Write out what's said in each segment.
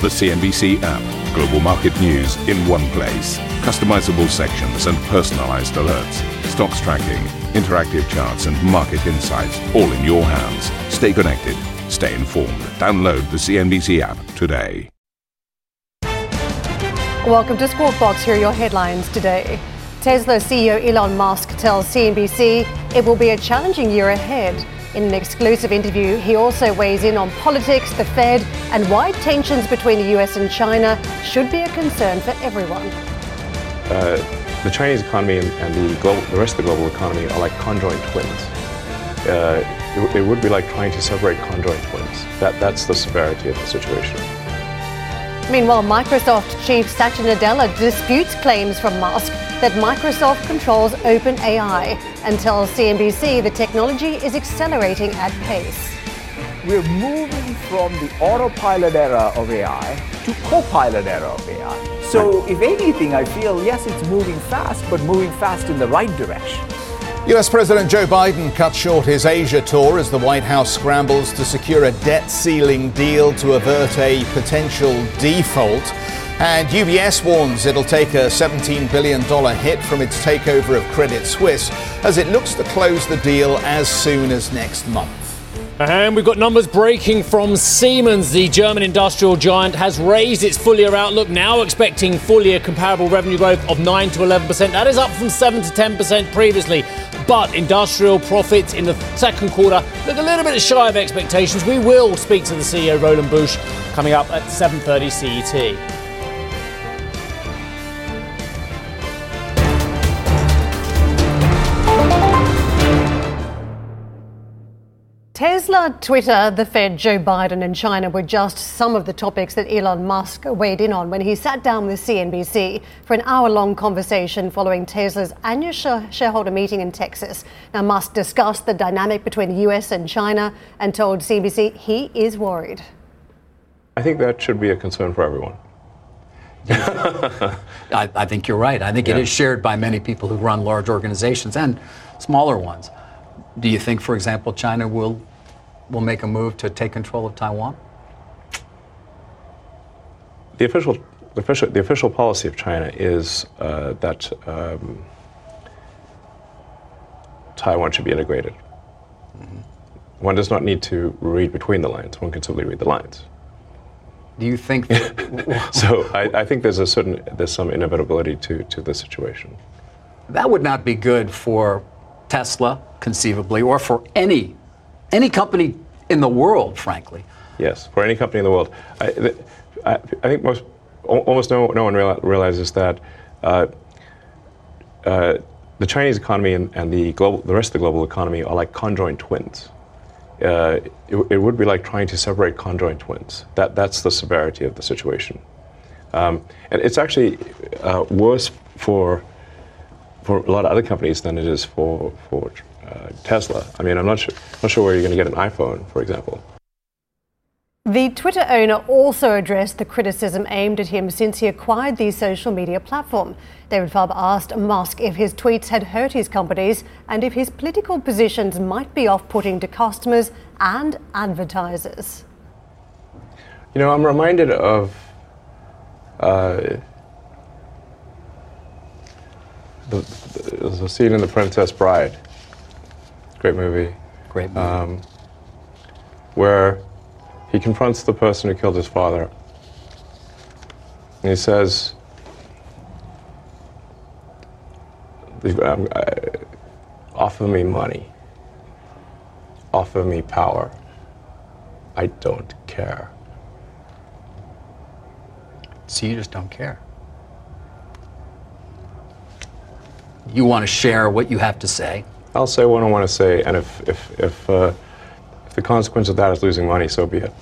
The CNBC app. Global market news in one place. Customizable sections and personalized alerts. Stocks tracking, interactive charts, and market insights all in your hands. Stay connected. Stay informed. Download the CNBC app today. Welcome to Squawk Box. Here are your headlines today. Tesla CEO Elon Musk tells CNBC it will be a challenging year ahead. In an exclusive interview, he also weighs in on politics, the Fed, and why tensions between the US and China should be a concern for everyone. Uh, the Chinese economy and, the, global, the, rest of the global economy are like conjoined twins. Uh, it, it would be like trying to separate conjoined twins. That, that's the severity of the situation. Meanwhile, Microsoft chief Satya Nadella disputes claims from Musk that Microsoft controls OpenAI and tells CNBC the technology is accelerating at pace. We're moving from the autopilot era of AI to co-pilot era of AI. So if anything, I feel, yes, it's moving fast, but moving fast in the right direction. US President Joe Biden cut short his Asia tour as the White House scrambles to secure a debt ceiling deal to avert a potential default. And UBS warns it'll take a $17 billion hit from its takeover of Credit Suisse as it looks to close the deal as soon as next month. Uh-huh, and we've got numbers breaking from Siemens. The German industrial giant has raised its full year outlook, now expecting full year comparable revenue growth of 9 to 11%. That is up from 7 to 10% previously. But industrial profits in the second quarter look a little bit shy of expectations. We will speak to the CEO, Roland Busch, coming up at 7.30 CET. Tesla, Twitter, the Fed, Joe Biden, and China were just some of the topics that Elon Musk weighed in on when he sat down with CNBC for an hour long conversation following Tesla's annual shareholder meeting in Texas. Now, Musk discussed the dynamic between the US and China and told CNBC he is worried. I think that should be a concern for everyone. I, I, think you're right. I think yeah. it is shared by many people who run large organizations and smaller ones. Do you think, for example, China will will make a move to take control of Taiwan? The official, the official, the official policy of China is uh, that um, Taiwan should be integrated. Mm-hmm. One does not need to read between the lines. One can simply read the lines. Do you think? That, so I, I, think there's a certain there's some inevitability to to the situation. That would not be good for Tesla, conceivably, or for any any company in the world, frankly. Yes, for any company in the world. I, I, I think most, almost no, no one realizes that uh, uh, the Chinese economy and, and, the, global, the rest of the global economy are like conjoined twins. Uh, it, it, would be like trying to separate conjoined twins. That, that's the severity of the situation. Um, and it's actually uh, worse for, for a lot of other companies than it is for, for uh, Tesla. I mean, I'm not sure, not sure where you're going to get an iPhone, for example. The Twitter owner also addressed the criticism aimed at him since he acquired the social media platform. David Faber asked Musk if his tweets had hurt his companies and if his political positions might be off putting to customers and advertisers. You know, I'm reminded of uh, the, the, the scene in The Princess Bride Great movie. Great movie. Um, where he confronts the person who killed his father. And he says, um, offer me money. Offer me power. I don't care. So you just don't care. You want to share what you have to say. I'll say what I want to say, and if if if, uh, if the consequence of that is losing money, so be it.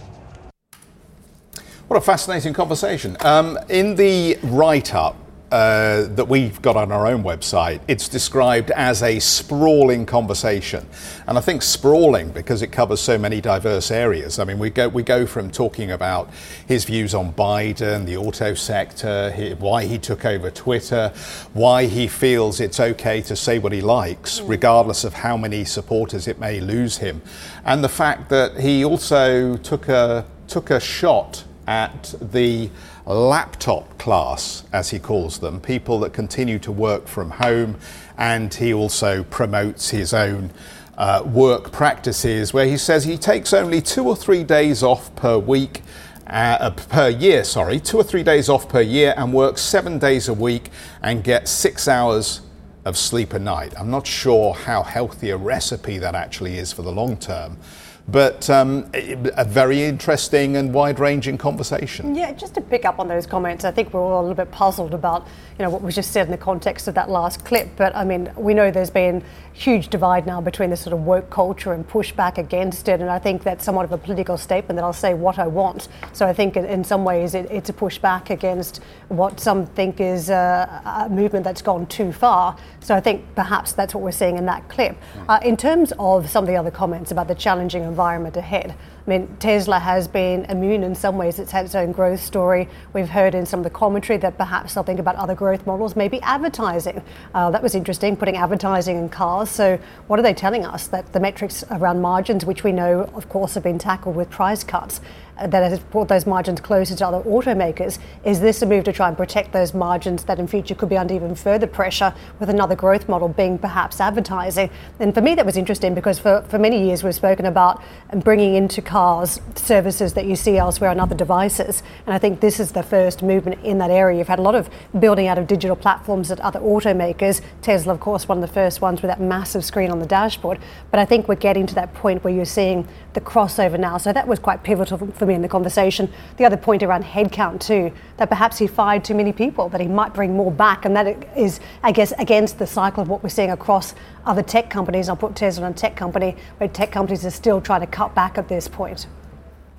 What a fascinating conversation. Um, in the write up, uh, that we've got on our own website, it's described as a sprawling conversation. And I think sprawling because it covers so many diverse areas. I mean, we go, we go from talking about his views on Biden, the auto sector, why he took over Twitter, why he feels it's okay to say what he likes, regardless of how many supporters it may lose him, and the fact that he also took a, took a shot at the laptop class, as he calls them, people that continue to work from home, and he also promotes his own. Uh, work practices where he says he takes only two or three days off per week uh, uh, per year, sorry, two or three days off per year and works seven days a week and gets six hours of sleep a night. I'm not sure how healthy a recipe that actually is for the long term but um, a very interesting and wide-ranging conversation. Yeah, just to pick up on those comments, I think we're all a little bit puzzled about you know what was just said in the context of that last clip. But I mean, we know there's been huge divide now between the sort of woke culture and pushback against it, and I think that's somewhat of a political statement that I'll say what I want. So I think in some ways it, it's a pushback against what some think is a, a, movement that's gone too far. So I think perhaps that's what we're seeing in that clip. Uh, in terms of some of the other comments about the challenging environment ahead. I mean, Tesla has been immune in some ways. It's had its own growth story. We've heard in some of the commentary that perhaps they'll think about other growth models, maybe advertising. Uh, that was interesting, putting advertising in cars. So, what are they telling us? That the metrics around margins, which we know, of course, have been tackled with price cuts, that has brought those margins closer to other automakers. Is this a move to try and protect those margins that in future could be under even further pressure with another growth model being perhaps advertising? And for me, that was interesting because for, for many years we've spoken about bringing into cars services that you see elsewhere on other devices. And I think this is the first movement in that area. You've had a lot of building out of digital platforms at other automakers. Tesla, of course, one of the first ones with that massive screen on the dashboard. But I think we're getting to that point where you're seeing the crossover now. So that was quite pivotal for me in the conversation. The other point around headcount too, that perhaps he fired too many people, that he might bring more back, and that is, I guess, against the cycle of what we're seeing across other tech companies. I'll put Tesla on tech company, where tech companies are still trying to cut back at this point.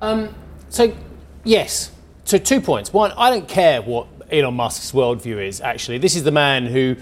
Um, so, yes. So two points. One, I don't care what Elon Musk's worldview is. Actually, this is the man who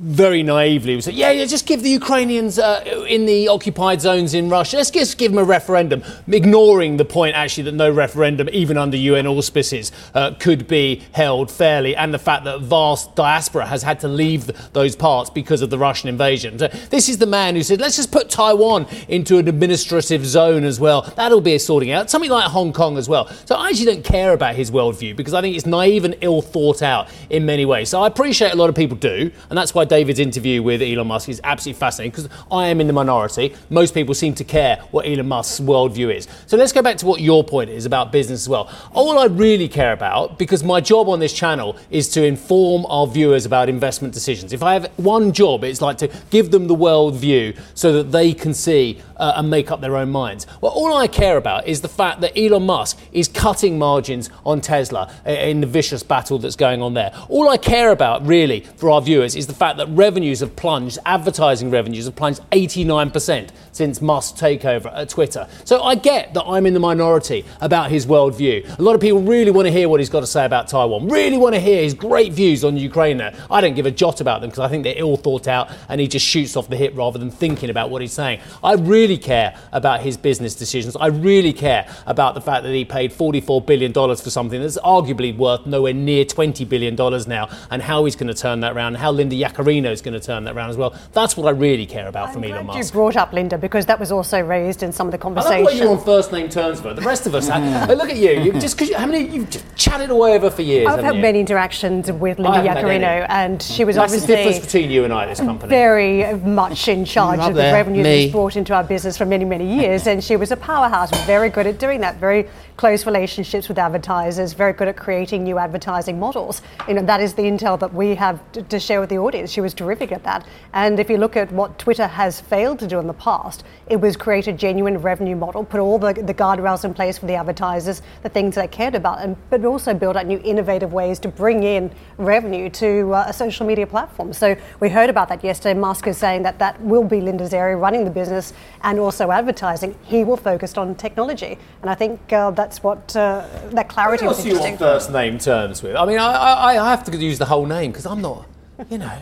very naively was like, yeah, yeah, just give the Ukrainians uh, in the occupied zones in Russia, let's just give them a referendum, ignoring the point actually that no referendum, even under UN auspices, uh, could be held fairly, and the fact that vast diaspora has had to leave those parts because of the Russian invasion. So this is the man who said, let's just put Taiwan into an administrative zone as well. That'll be a sorting out. Something like Hong Kong as well. So I actually don't care about his worldview because I think it's naive and ill thought out in many ways. So I appreciate a lot of people do, and that's why David's interview with Elon Musk is absolutely fascinating because I am in the minority. Most people seem to care what Elon Musk's worldview is. So let's go back to what your point is about business as well. All I really care about, because my job on this channel is to inform our viewers about investment decisions. If I have one job, it's like to give them the world view so that they can see uh, and make up their own minds. Well, all I care about is the fact that Elon Musk is cutting margins on Tesla in the vicious battle that's going on there. All I care about, really, for our viewers is the fact that revenues have plunged, advertising revenues have plunged 89% since Musk's takeover at Twitter. So I get that I'm in the minority about his worldview. A lot of people really want to hear what he's got to say about Taiwan, really want to hear his great views on Ukraine. I don't give a jot about them because I think they're ill thought out and he just shoots off the hip rather than thinking about what he's saying. I really care about his business decisions. I really care about the fact that he paid $44 billion for something that's arguably worth nowhere near $20 billion now and how he's going to turn that around how Linda Yaccarino is going to turn that around as well. That's what I really care about I'm from Elon Musk. You brought up Linda because that was also raised in some of the conversations. I love you're on first name terms with The rest of us, had, mm. look at you. you just because how many you've chatted away over for years. I've had you? many interactions with Linda Yaccarino, and she was That's obviously the difference between you and I. This company very much in charge of the there, revenue me. that's brought into our business for many many years, and she was a powerhouse, very good at doing that. Very close relationships with advertisers, very good at creating new advertising models. You know that is the intel that we have to, to share with the audience. She was terrific at that. And if you look at what Twitter has failed to do in the past, it was create a genuine revenue model, put all the, the guardrails in place for the advertisers, the things they cared about, and but also build out new innovative ways to bring in revenue to uh, a social media platform. So we heard about that yesterday. Musk is saying that that will be Linda's area, running the business and also advertising. He will focus on technology, and I think uh, what uh, that clarity Who was else are you on first name terms with? I mean, I, I, I have to use the whole name because I'm not, you know,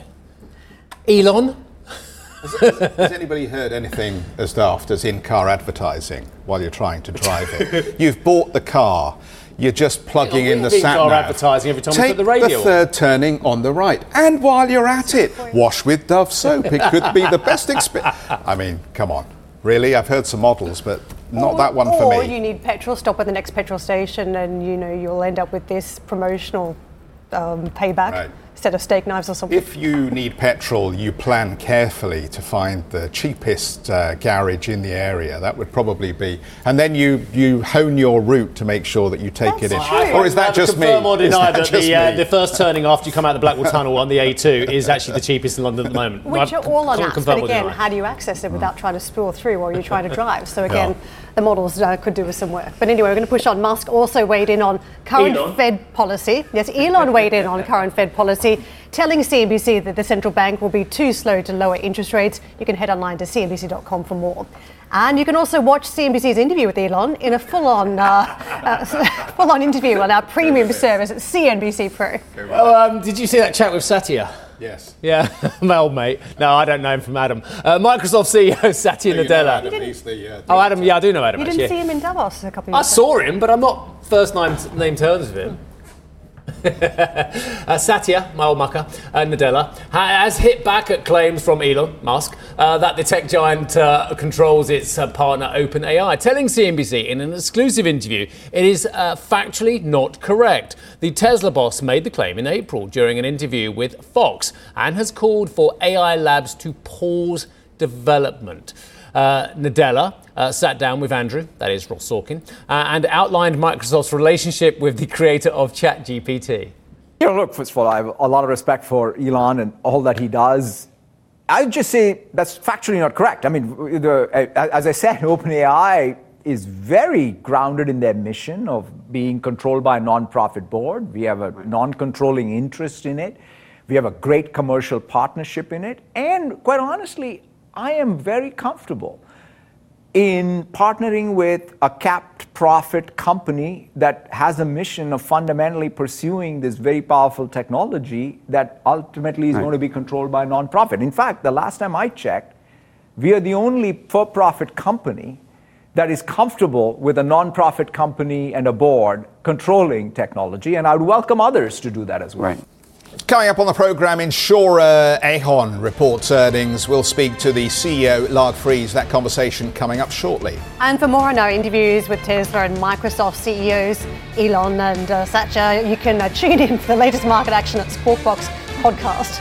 Elon. Has anybody heard anything as daft as in-car advertising while you're trying to drive it? You've bought the car. You're just plugging in the we've sat car nav. advertising every time we put the radio the on. third turning on the right, and while you're at it, wash with Dove soap. It could be the best experience. I mean, come on, really? I've heard some models, but not or, that one for me. Or you need petrol, stop at the next petrol station, and you know you'll end up with this promotional um, payback. Right instead of steak knives or something. If you need petrol, you plan carefully to find the cheapest uh, garage in the area. That would probably be, and then you you hone your route to make sure that you take That's it in. true. Or is that just me? Confirm or deny that, that the, uh, the first turning after you come out of the Blackwall Tunnel on the A2 is actually the cheapest in London at the moment. Which are all on Can't apps, but again, how do you access it without trying to spool through while you're trying to drive? So again. Yeah the models uh, could do with some work. But anyway, we're going to push on. Musk also weighed in on current Elon. Fed policy. Yes, Elon weighed in on current Fed policy, telling CNBC that the central bank will be too slow to lower interest rates. You can head online to cnbc.com for more. And you can also watch CNBC's interview with Elon in a full-on, uh, uh, full-on interview on our premium service at CNBC Pro. Well, um, did you see that chat with Satya? Yes. Yeah, well, mate. No, I don't know him from Adam. Uh, Microsoft CEO Satya no, Nadella. Adam. The, uh, oh, Adam. Yeah, I do know Adam. You didn't actually. see him in Davos a couple of years I saw him, but I'm not first name, name terms with him. uh, Satya, my old mucker, uh, Nadella, has hit back at claims from Elon Musk uh, that the tech giant uh, controls its uh, partner OpenAI, telling CNBC in an exclusive interview it is uh, factually not correct. The Tesla boss made the claim in April during an interview with Fox and has called for AI labs to pause development. Uh, Nadella uh, sat down with Andrew, that is Ross Sorkin, uh, and outlined Microsoft's relationship with the creator of ChatGPT. You know, look, first of all, I have a lot of respect for Elon and all that he does. I would just say that's factually not correct. I mean, the, as I said, OpenAI is very grounded in their mission of being controlled by a nonprofit board. We have a non controlling interest in it. We have a great commercial partnership in it. And quite honestly, I am very comfortable in partnering with a capped profit company that has a mission of fundamentally pursuing this very powerful technology that ultimately is right. going to be controlled by a nonprofit. In fact, the last time I checked, we are the only for profit company that is comfortable with a nonprofit company and a board controlling technology, and I would welcome others to do that as well. Right. Coming up on the programme, insurer Aegon reports earnings. We'll speak to the CEO, Lard Friese. That conversation coming up shortly. And for more on our interviews with Tesla and Microsoft CEOs, Elon and uh, Satya, you can uh, tune in for the latest market action at Squawk Box podcast.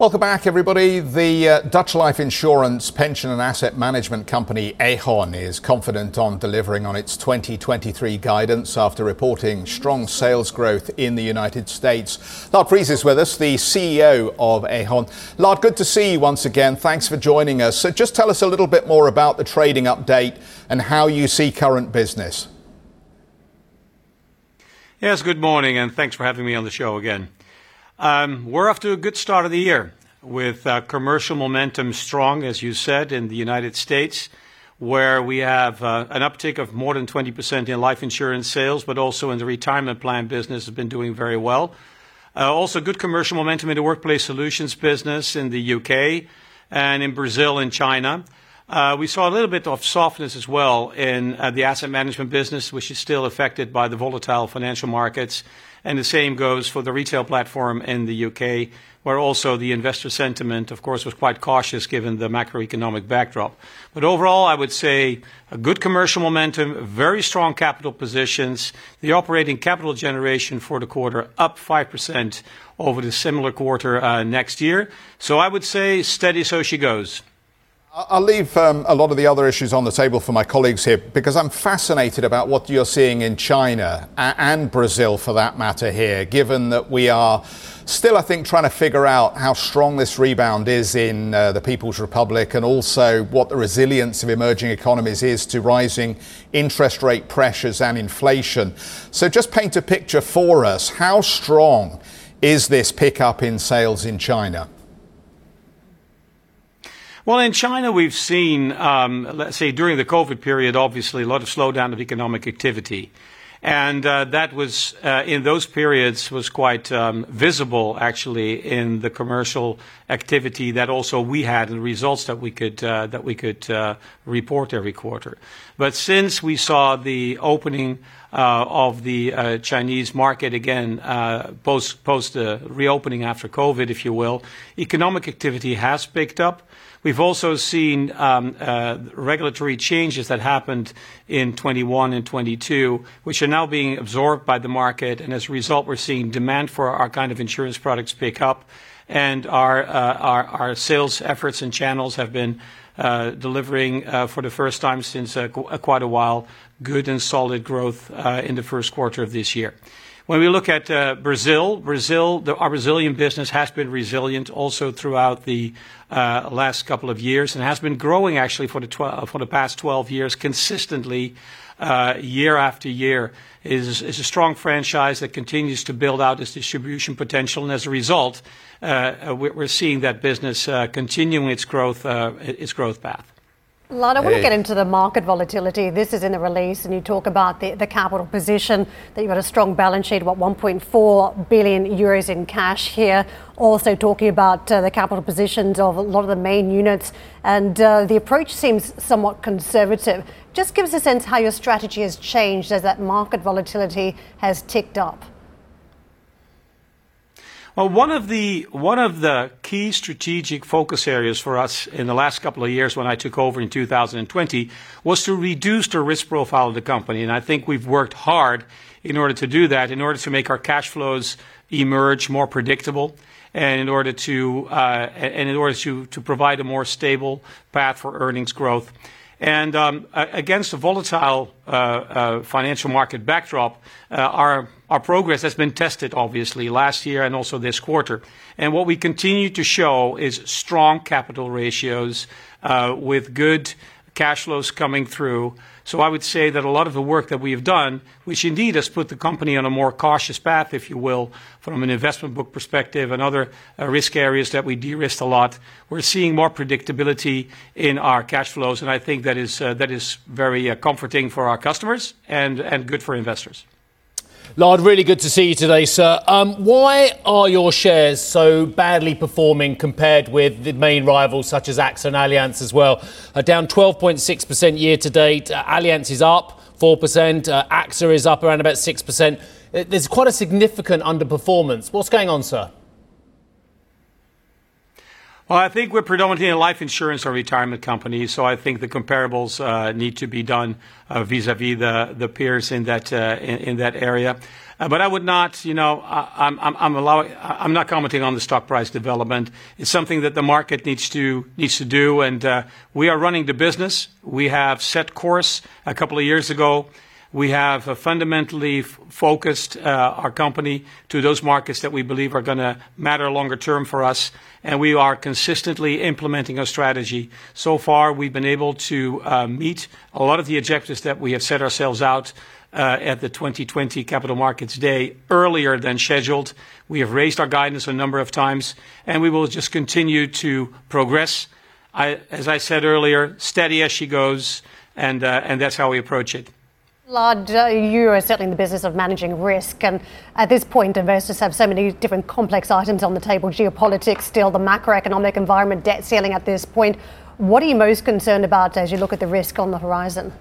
Welcome back, everybody. The uh, Dutch life insurance, pension, and asset management company Aegon is confident on delivering on its 2023 guidance after reporting strong sales growth in the United States. Lard Friese is with us, the CEO of Aegon. Lard, good to see you once again. Thanks for joining us. So, just tell us a little bit more about the trading update and how you see current business. Yes, good morning, and thanks for having me on the show again. Um, we're off to a good start of the year with uh, commercial momentum strong, as you said, in the United States, where we have uh, an uptick of more than 20% in life insurance sales, but also in the retirement plan business has been doing very well. Uh, also good commercial momentum in the workplace solutions business in the U.K. and in Brazil and China. We saw a little bit of softness as well in the asset management business, which is still affected by the volatile financial markets and the same goes for the retail platform in the U.K., where also the investor sentiment, of course, was quite cautious given the macroeconomic backdrop. But overall, I would say a good commercial momentum, very strong capital positions. The operating capital generation for the quarter up 5% over the similar quarter uh, next year. So I would say steady so she goes. I'll leave um, a lot of the other issues on the table for my colleagues here because I'm fascinated about what you're seeing in China and Brazil for that matter here, given that we are still, I think, trying to figure out how strong this rebound is in uh, the People's Republic and also what the resilience of emerging economies is to rising interest rate pressures and inflation. So just paint a picture for us. How strong is this pickup in sales in China? Well, in China, we've seen, um, let's say, during the COVID period, obviously, a lot of slowdown of economic activity. And uh, that was, uh, in those periods, was quite um, visible, actually, in the commercial activity that also we had and the results that we could, uh, that we could uh, report every quarter. But since we saw the opening uh, of the uh, Chinese market again, post, post the reopening after COVID, if you will, economic activity has picked up. We've also seen um, uh, regulatory changes that happened in 21 and 22, which are now being absorbed by the market. And as a result, we're seeing demand for our kind of insurance products pick up. And our, uh, sales efforts and channels have been uh, delivering for the first time since quite a while good and solid growth in the first quarter of this year. When we look at uh, Brazil, Brazil, our Brazilian business has been resilient also throughout the uh, last couple of years and has been growing actually for the, the past 12 years consistently uh, year after year. Is, is a strong franchise that continues to build out its distribution potential, and as a result, uh, we're seeing that business uh, continuing its growth, uh, its growth path. Lard, I want to get into the market volatility. This is in the release, and you talk about the, the capital position, that you've got a strong balance sheet, what, 1.4 billion euros in cash here. Also talking about uh, the capital positions of a lot of the main units, and uh, the approach seems somewhat conservative. Just give us a sense how your strategy has changed as that market volatility has ticked up. Well, one of the one of the key strategic focus areas for us in the last couple of years when I took over in 2020 was to reduce the risk profile of the company, and I think we've worked hard in order to do that, in order to make our cash flows emerge more predictable, and in order to uh, and in order to to provide a more stable path for earnings growth. And um, against a volatile uh, uh, financial market backdrop, uh, our our progress has been tested, obviously, last year and also this quarter. And what we continue to show is strong capital ratios uh, with good cash flows coming through. So I would say that a lot of the work that we have done, which indeed has put the company on a more cautious path, if you will, from an investment book perspective and other uh, risk areas that we de-risked a lot, we're seeing more predictability in our cash flows, and I think that is uh, that is very uh, comforting for our customers and and good for investors. Lard, really good to see you today, sir. Um, why are your shares so badly performing compared with the main rivals such as AXA and Allianz as well? Uh, down 12.6% year to date. Uh, Allianz is up 4%. Uh, AXA is up around about 6%. Uh, there's quite a significant underperformance. What's going on, sir? Well, I think we're predominantly a life insurance or retirement company, so I think the comparables uh, need to be done uh, vis-à-vis the, the peers in that uh, in, in, that area. Uh, but I would not, you know, I, I'm, I'm, I'm, allowing, I'm not commenting on the stock price development. It's something that the market needs to needs to do, and uh, we are running the business. We have set course a couple of years ago. We have uh, fundamentally focused uh, our company to those markets that we believe are going to matter longer term for us, and we are consistently implementing our strategy. So far, we've been able to uh, meet a lot of the objectives that we have set ourselves out at the 2020 Capital Markets Day earlier than scheduled. We have raised our guidance a number of times, and we will just continue to progress. As I said earlier, steady as she goes, and that's how we approach it. Lard, uh, you are certainly in the business of managing risk, and at this point, investors have so many different complex items on the table geopolitics, still the macroeconomic environment, debt ceiling at this point. What are you most concerned about as you look at the risk on the horizon?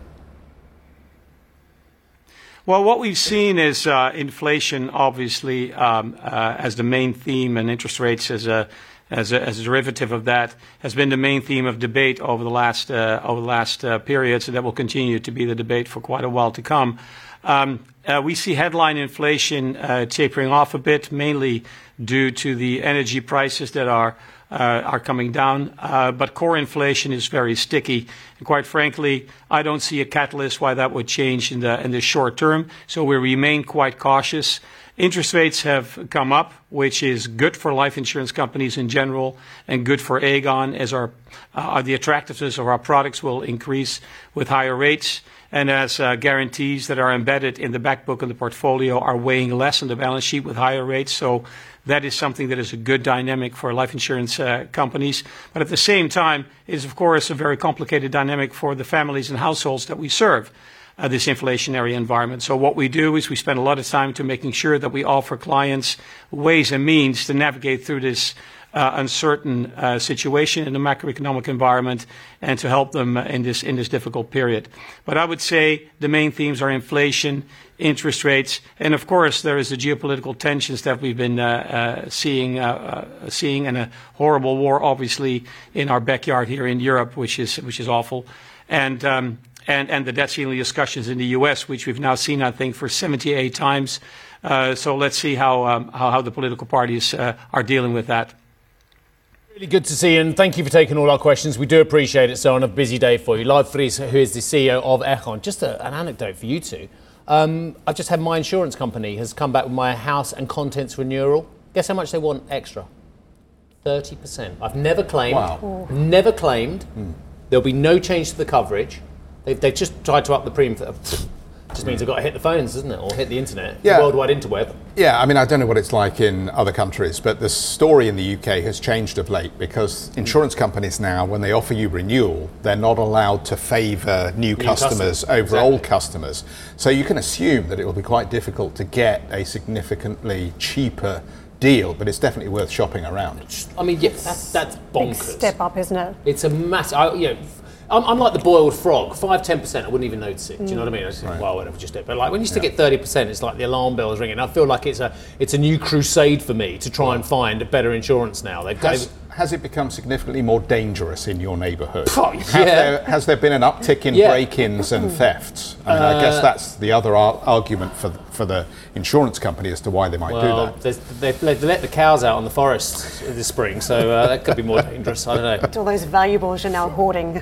Well, what we've seen is uh, inflation, obviously, um, uh, as the main theme, and interest rates as a as a, as a derivative of that has been the main theme of debate over the last uh, over the last uh, period, so that will continue to be the debate for quite a while to come. Um, uh, we see headline inflation uh, tapering off a bit, mainly due to the energy prices that are uh, are coming down. Uh, but core inflation is very sticky. And quite frankly, I don't see a catalyst why that would change in the in the short term. So we remain quite cautious. Interest rates have come up, which is good for life insurance companies in general and good for Aegon as our uh, the attractiveness of our products will increase with higher rates and as uh, guarantees that are embedded in the back book of the portfolio are weighing less on the balance sheet with higher rates. So that is something that is a good dynamic for life insurance uh, companies. But at the same time, it is, of course, a very complicated dynamic for the families and households that we serve. Uh, this inflationary environment. So what we do is we spend a lot of time to making sure that we offer clients ways and means to navigate through this uh, uncertain uh, situation in the macroeconomic environment and to help them in this in this difficult period. But I would say the main themes are inflation, interest rates, and of course there is the geopolitical tensions that we've been uh, uh seeing uh, seeing and a horrible war, obviously, in our backyard here in Europe, which is which is awful, and. Um, and, and the debt ceiling discussions in the U.S., which we've now seen, I think, for 78 times. Uh, so let's see how, um, how, how, the political parties uh, are dealing with that. Really good to see you, and thank you for taking all our questions. We do appreciate it, so on a busy day for you. Lard Friese, who is the CEO of Aegon. Just a, an anecdote for you two. Um, I just had my insurance company has come back with my house and contents renewal. Guess how much they want extra? 30%. I've never claimed. Wow. Never claimed. Mm. There'll be no change to the coverage. They've, they've just tried to up the premium. For, uh, just means they've got to hit the phones, doesn't it? Or hit the internet, yeah. the worldwide interweb. Yeah, I mean, I don't know what it's like in other countries, but the story in the UK has changed of late because insurance companies now, when they offer you renewal, they're not allowed to favour new, new, customers, customers. over exactly. old customers. So you can assume that it will be quite difficult to get a significantly cheaper deal, but it's definitely worth shopping around. I mean, yes, that's, that's bonkers. Big step up, isn't it? It's a massive. You know, I'm, I'm, like the boiled frog. Five, ten percent, I wouldn't even notice it. Do you know what I mean? I just think, right. well, whatever, just do it. But like when you stick yeah. at thirty percent, it's like the alarm bells ringing. I feel like it's a it's a new crusade for me to try and find a better insurance now. They've has, has it become significantly more dangerous in your neighbourhood? Oh, yeah. there, has there been an uptick in yeah. break-ins and thefts? I mean, uh, I guess uh, that's the other ar- argument for for the insurance company as to why they might well, do that. They, they, they, let the cows out on the forest this spring, so uh, that could be more dangerous. I don't know. All those valuables you're now hoarding.